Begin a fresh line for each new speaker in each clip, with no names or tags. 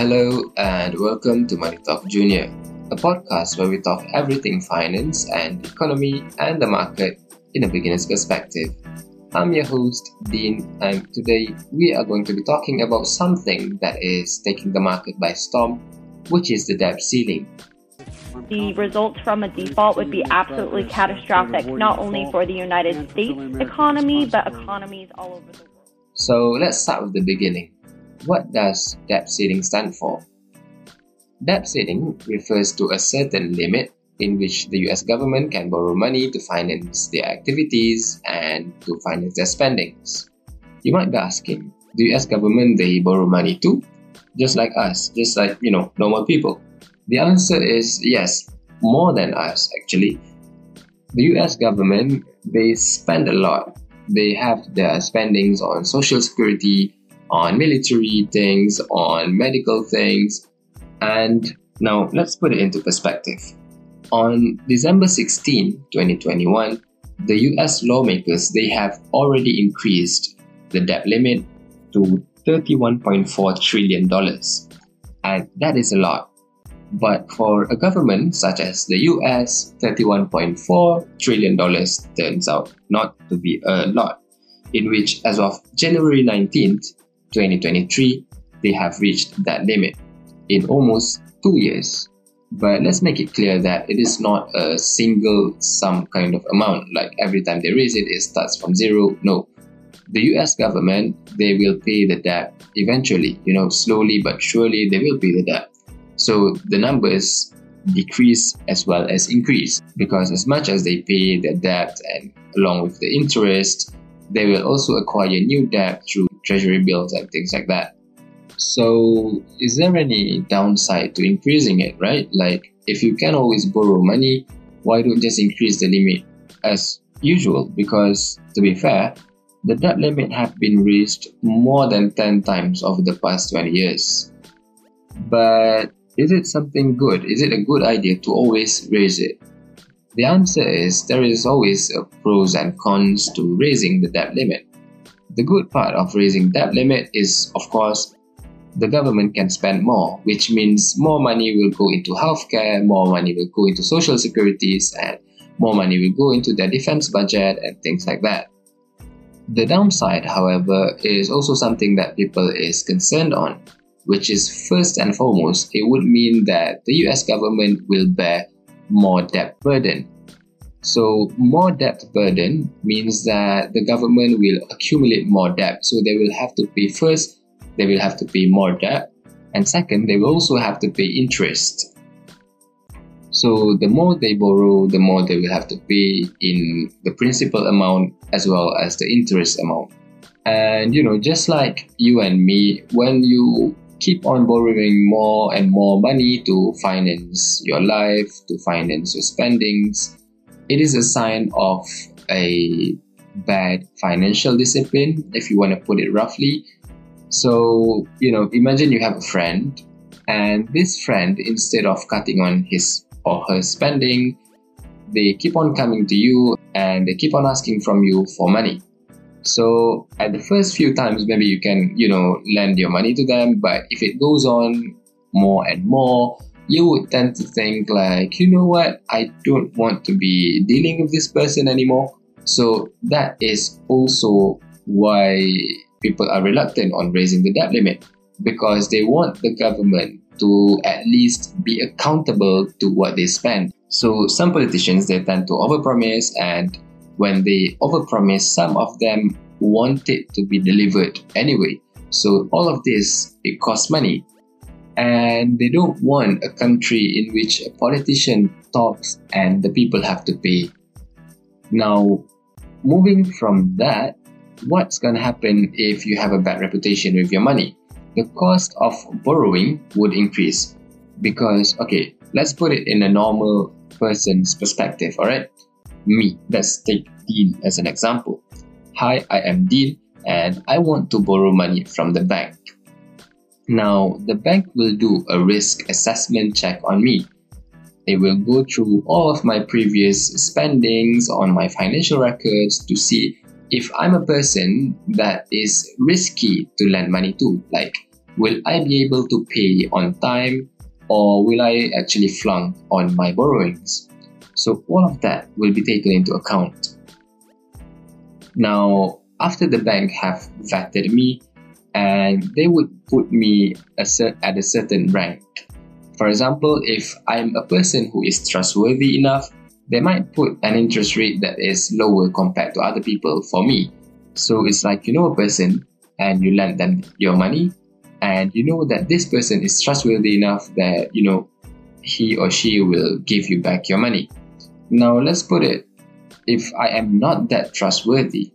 Hello and welcome to Money Talk Junior, a podcast where we talk everything finance and economy and the market in a beginner's perspective. I'm your host, Dean, and today we are going to be talking about something that is taking the market by storm, which is the debt ceiling.
The results from a default would be absolutely catastrophic, not only for the United States economy, but economies all over the world.
So let's start with the beginning. What does debt ceiling stand for? Debt ceiling refers to a certain limit in which the US government can borrow money to finance their activities and to finance their spendings. You might be asking, the US government they borrow money too? Just like us, just like, you know, normal people. The answer is yes, more than us actually. The US government they spend a lot. They have their spendings on social security, on military things, on medical things. And now let's put it into perspective. On December 16, 2021, the US lawmakers they have already increased the debt limit to 31.4 trillion dollars. And that is a lot. But for a government such as the US, 31.4 trillion dollars turns out not to be a lot. In which as of January 19th, 2023, they have reached that limit in almost two years. But let's make it clear that it is not a single sum kind of amount, like every time they raise it, it starts from zero. No. The US government, they will pay the debt eventually, you know, slowly but surely they will pay the debt. So the numbers decrease as well as increase because as much as they pay the debt and along with the interest, they will also acquire new debt through treasury bills and things like that. So, is there any downside to increasing it, right? Like, if you can always borrow money, why don't just increase the limit as usual? Because, to be fair, the debt limit have been raised more than 10 times over the past 20 years. But is it something good? Is it a good idea to always raise it? The answer is there is always pros and cons to raising the debt limit. The good part of raising debt limit is, of course, the government can spend more, which means more money will go into healthcare, more money will go into social securities, and more money will go into their defense budget and things like that. The downside, however, is also something that people is concerned on, which is first and foremost, it would mean that the US government will bear more debt burden so, more debt burden means that the government will accumulate more debt. So, they will have to pay first, they will have to pay more debt, and second, they will also have to pay interest. So, the more they borrow, the more they will have to pay in the principal amount as well as the interest amount. And you know, just like you and me, when you keep on borrowing more and more money to finance your life, to finance your spendings, it is a sign of a bad financial discipline, if you want to put it roughly. So, you know, imagine you have a friend, and this friend, instead of cutting on his or her spending, they keep on coming to you and they keep on asking from you for money. So, at the first few times, maybe you can, you know, lend your money to them, but if it goes on more and more, you would tend to think like, you know what, I don't want to be dealing with this person anymore. So that is also why people are reluctant on raising the debt limit because they want the government to at least be accountable to what they spend. So some politicians they tend to overpromise and when they overpromise some of them want it to be delivered anyway. So all of this it costs money and they don't want a country in which a politician talks and the people have to pay. Now, moving from that, what's going to happen if you have a bad reputation with your money? The cost of borrowing would increase because, okay, let's put it in a normal person's perspective, all right? Me, let's take Dean as an example. Hi, I am Dean and I want to borrow money from the bank. Now, the bank will do a risk assessment check on me. They will go through all of my previous spendings on my financial records to see if I'm a person that is risky to lend money to. Like, will I be able to pay on time or will I actually flunk on my borrowings? So all of that will be taken into account. Now, after the bank have vetted me and they would put me at a certain rank. For example, if I'm a person who is trustworthy enough, they might put an interest rate that is lower compared to other people for me. So it's like you know a person and you lend them your money and you know that this person is trustworthy enough that you know he or she will give you back your money. Now let's put it if I am not that trustworthy,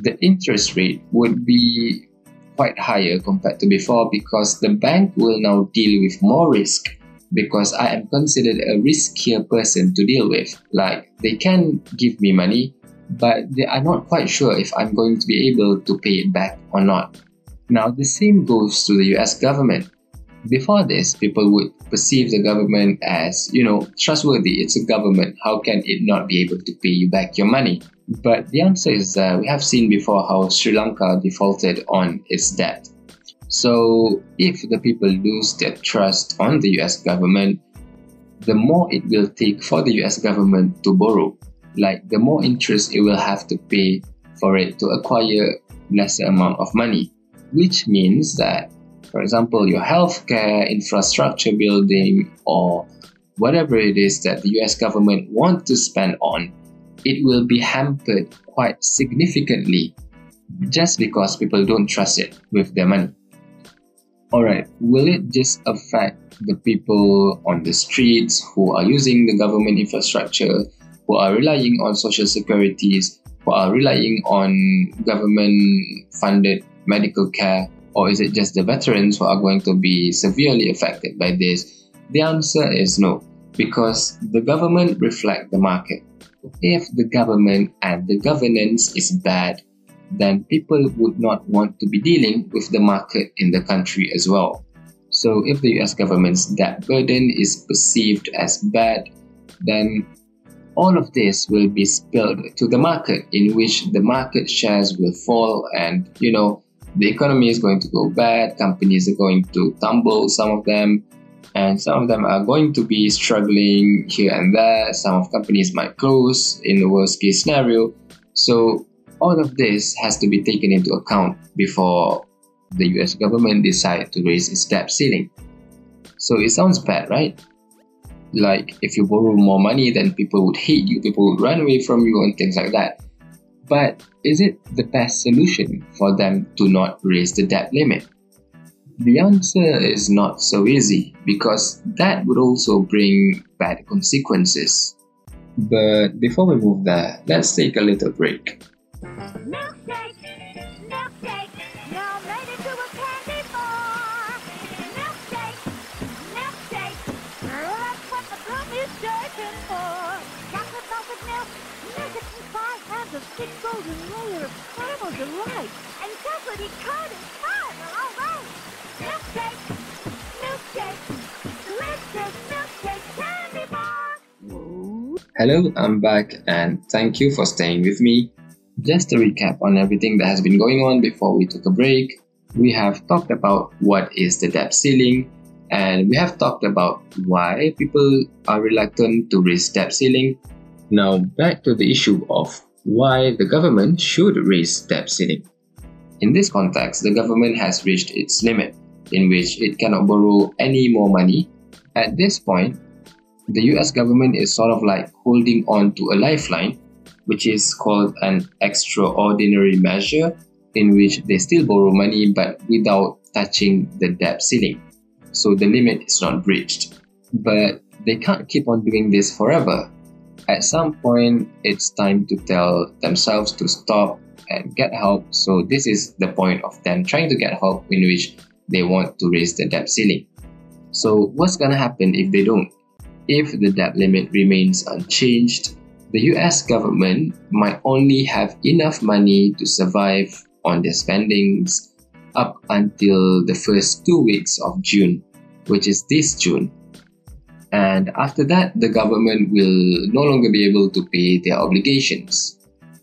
the interest rate would be quite higher compared to before because the bank will now deal with more risk because I am considered a riskier person to deal with. Like they can give me money, but they are not quite sure if I'm going to be able to pay it back or not. Now, the same goes to the US government. Before this, people would perceive the government as, you know, trustworthy. It's a government. How can it not be able to pay you back your money? But the answer is uh, we have seen before how Sri Lanka defaulted on its debt. So, if the people lose their trust on the US government, the more it will take for the US government to borrow. Like, the more interest it will have to pay for it to acquire lesser amount of money which means that, for example, your healthcare infrastructure building or whatever it is that the US government wants to spend on, it will be hampered quite significantly just because people don't trust it with their money. Alright, will it just affect the people on the streets who are using the government infrastructure, who are relying on social securities, who are relying on government funded medical care, or is it just the veterans who are going to be severely affected by this? The answer is no, because the government reflect the market. If the government and the governance is bad, then people would not want to be dealing with the market in the country as well. So if the US government's debt burden is perceived as bad, then all of this will be spilled to the market in which the market shares will fall and you know the economy is going to go bad, companies are going to tumble, some of them, and some of them are going to be struggling here and there. Some of companies might close in the worst case scenario. So all of this has to be taken into account before the US government decide to raise its debt ceiling. So it sounds bad, right? Like if you borrow more money, then people would hate you, people would run away from you, and things like that. But is it the best solution for them to not raise the debt limit? The answer is not so easy because that would also bring bad consequences. But before we move there, let's take a little break.
Golden layer of caramel delight and chocolatey and caramel. All right. Milkshake, milkshake.
Hello, I'm back and thank you for staying with me. Just a recap on everything that has been going on before we took a break. We have talked about what is the debt ceiling, and we have talked about why people are reluctant to raise debt ceiling. Now back to the issue of why the government should raise debt ceiling. In this context, the government has reached its limit, in which it cannot borrow any more money. At this point, the US government is sort of like holding on to a lifeline, which is called an extraordinary measure, in which they still borrow money but without touching the debt ceiling. So the limit is not breached. But they can't keep on doing this forever at some point, it's time to tell themselves to stop and get help. So, this is the point of them trying to get help in which they want to raise the debt ceiling. So, what's to happen if they don't? If the debt limit remains unchanged, the US government might only have enough money to survive on their spendings up until the first two weeks of June, which is this June. And after that, the government will no longer be able to pay their obligations.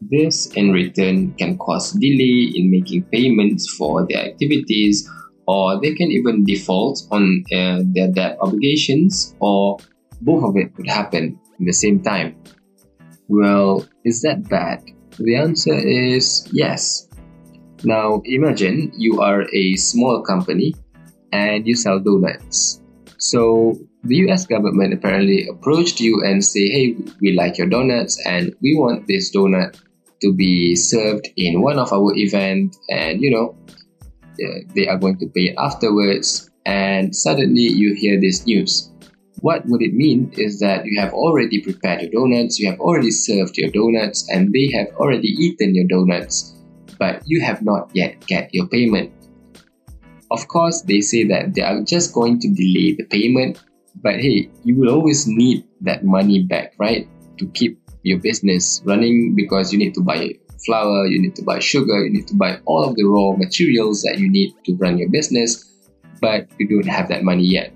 This, in return, can cause delay in making payments for their activities or they can even default on uh, their debt obligations, or both of it could happen at the same time. Well, is that bad? The answer is yes. Now imagine you are a small company and you sell donuts. So the US government apparently approached you and say, hey, we like your donuts and we want this donut to be served in one of our event and you know they are going to pay afterwards. And suddenly you hear this news. What would it mean is that you have already prepared your donuts you have already served your donuts and they have already eaten your donuts but you have not yet get your payment. Of course they say that they are just going to delay the payment but hey you will always need that money back right to keep your business running because you need to buy flour, you need to buy sugar, you need to buy all of the raw materials that you need to run your business, but you don't have that money yet.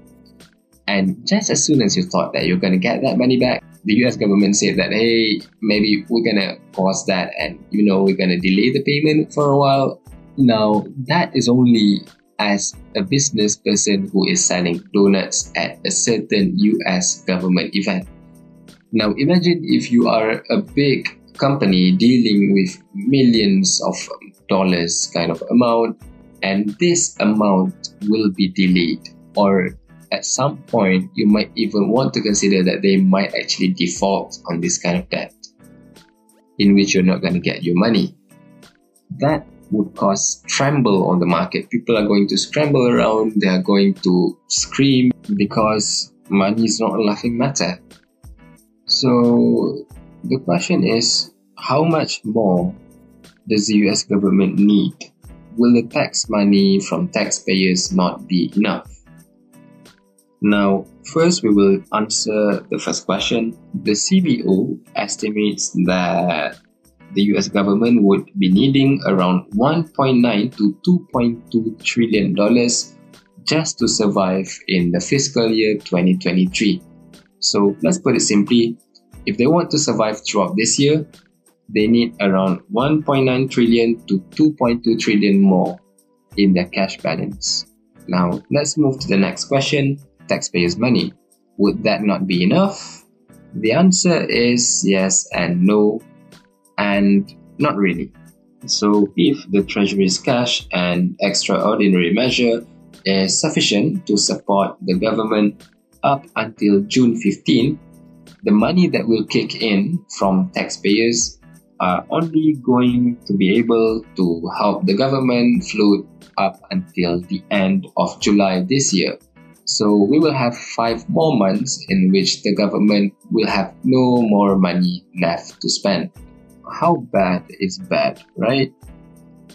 And just as soon as you thought that you're going to get that money back, the US government said that, hey, maybe we're going to pause that and, you know, we're going to delay the payment for a while. Now, that is only as a business person who is selling donuts at a certain US government event. Now imagine if you are a big company dealing with millions of dollars kind of amount and this amount will be delayed or at some point you might even want to consider that they might actually default on this kind of debt in which you're not going to get your money that would cause tremble on the market people are going to scramble around they are going to scream because money is not a laughing matter so the question is how much more does the US government need? Will the tax money from taxpayers not be enough? Now, first we will answer the first question. The CBO estimates that the US government would be needing around 1.9 to 2.2 trillion dollars just to survive in the fiscal year 2023. So let's put it simply if they want to survive throughout this year, they need around 1.9 trillion to 2.2 trillion more in their cash balance. Now, let's move to the next question taxpayers' money. Would that not be enough? The answer is yes and no, and not really. So, if the Treasury's cash and extraordinary measure is sufficient to support the government up until June 15, the money that will kick in from taxpayers are only going to be able to help the government float up until the end of July this year. So we will have five more months in which the government will have no more money left to spend. How bad is bad, right?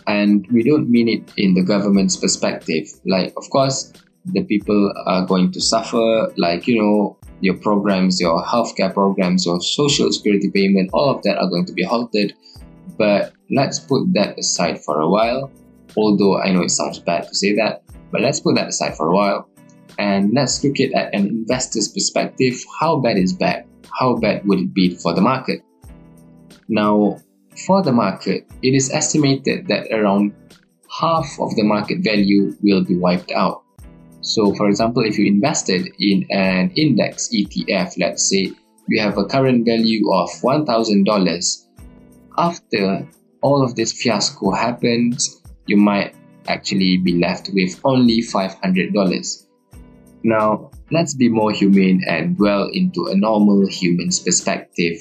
And we don't mean it in the government's perspective. Like, of course, the people are going to suffer, like, you know, your programs, your healthcare programs, your social security payment, all of that are going to be halted. But let's put that aside for a while. Although I know it sounds bad to say that, but let's put that aside for a while. And let's look at, at an investor's perspective. How bad is bad? How bad would it be for the market? Now, for the market, it is estimated that around half of the market value will be wiped out. So, for example, if you invested in an index ETF, let's say you have a current value of $1,000, after all of this fiasco happens, you might actually be left with only $500. Now, let's be more humane and dwell into a normal human's perspective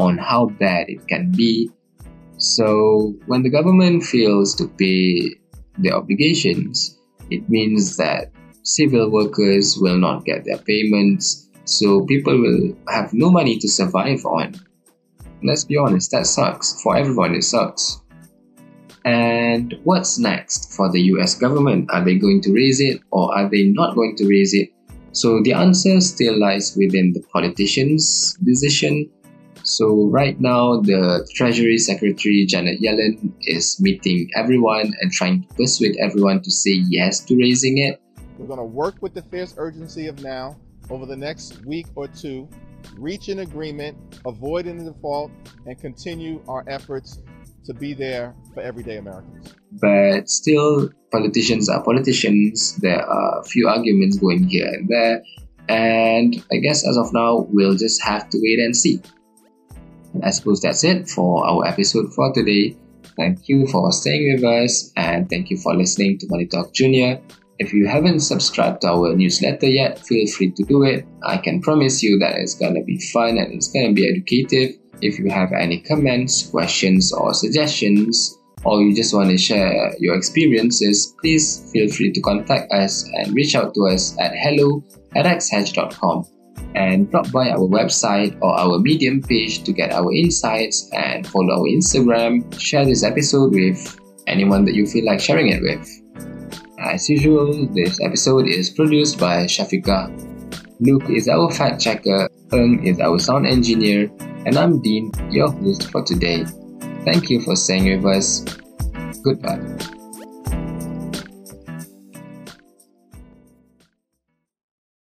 on how bad it can be. So, when the government fails to pay their obligations, it means that civil workers will not get their payments, so people will have no money to survive on. Let's be honest, that sucks. For everyone, it sucks. And what's next for the US government? Are they going to raise it or are they not going to raise it? So the answer still lies within the politicians' decision. So right now, the Treasury Secretary Janet Yellen is meeting everyone and trying to persuade everyone to say yes to raising it.
We're going to work with the fierce urgency of now over the next week or two, reach an agreement, avoid a default, and continue our efforts to be there for everyday Americans.
But still, politicians are politicians. There are a few arguments going here and there. And I guess as of now, we'll just have to wait and see. And I suppose that's it for our episode for today. Thank you for staying with us and thank you for listening to Money Talk Junior. If you haven't subscribed to our newsletter yet, feel free to do it. I can promise you that it's gonna be fun and it's gonna be educative. If you have any comments, questions, or suggestions, or you just want to share your experiences, please feel free to contact us and reach out to us at hello at axehedge.com and drop by our website or our Medium page to get our insights and follow our Instagram. Share this episode with anyone that you feel like sharing it with. As usual, this episode is produced by Shafika. Luke is our fact checker, Eng is our sound engineer, and I'm Dean, your host for today. Thank you for staying with us. Goodbye.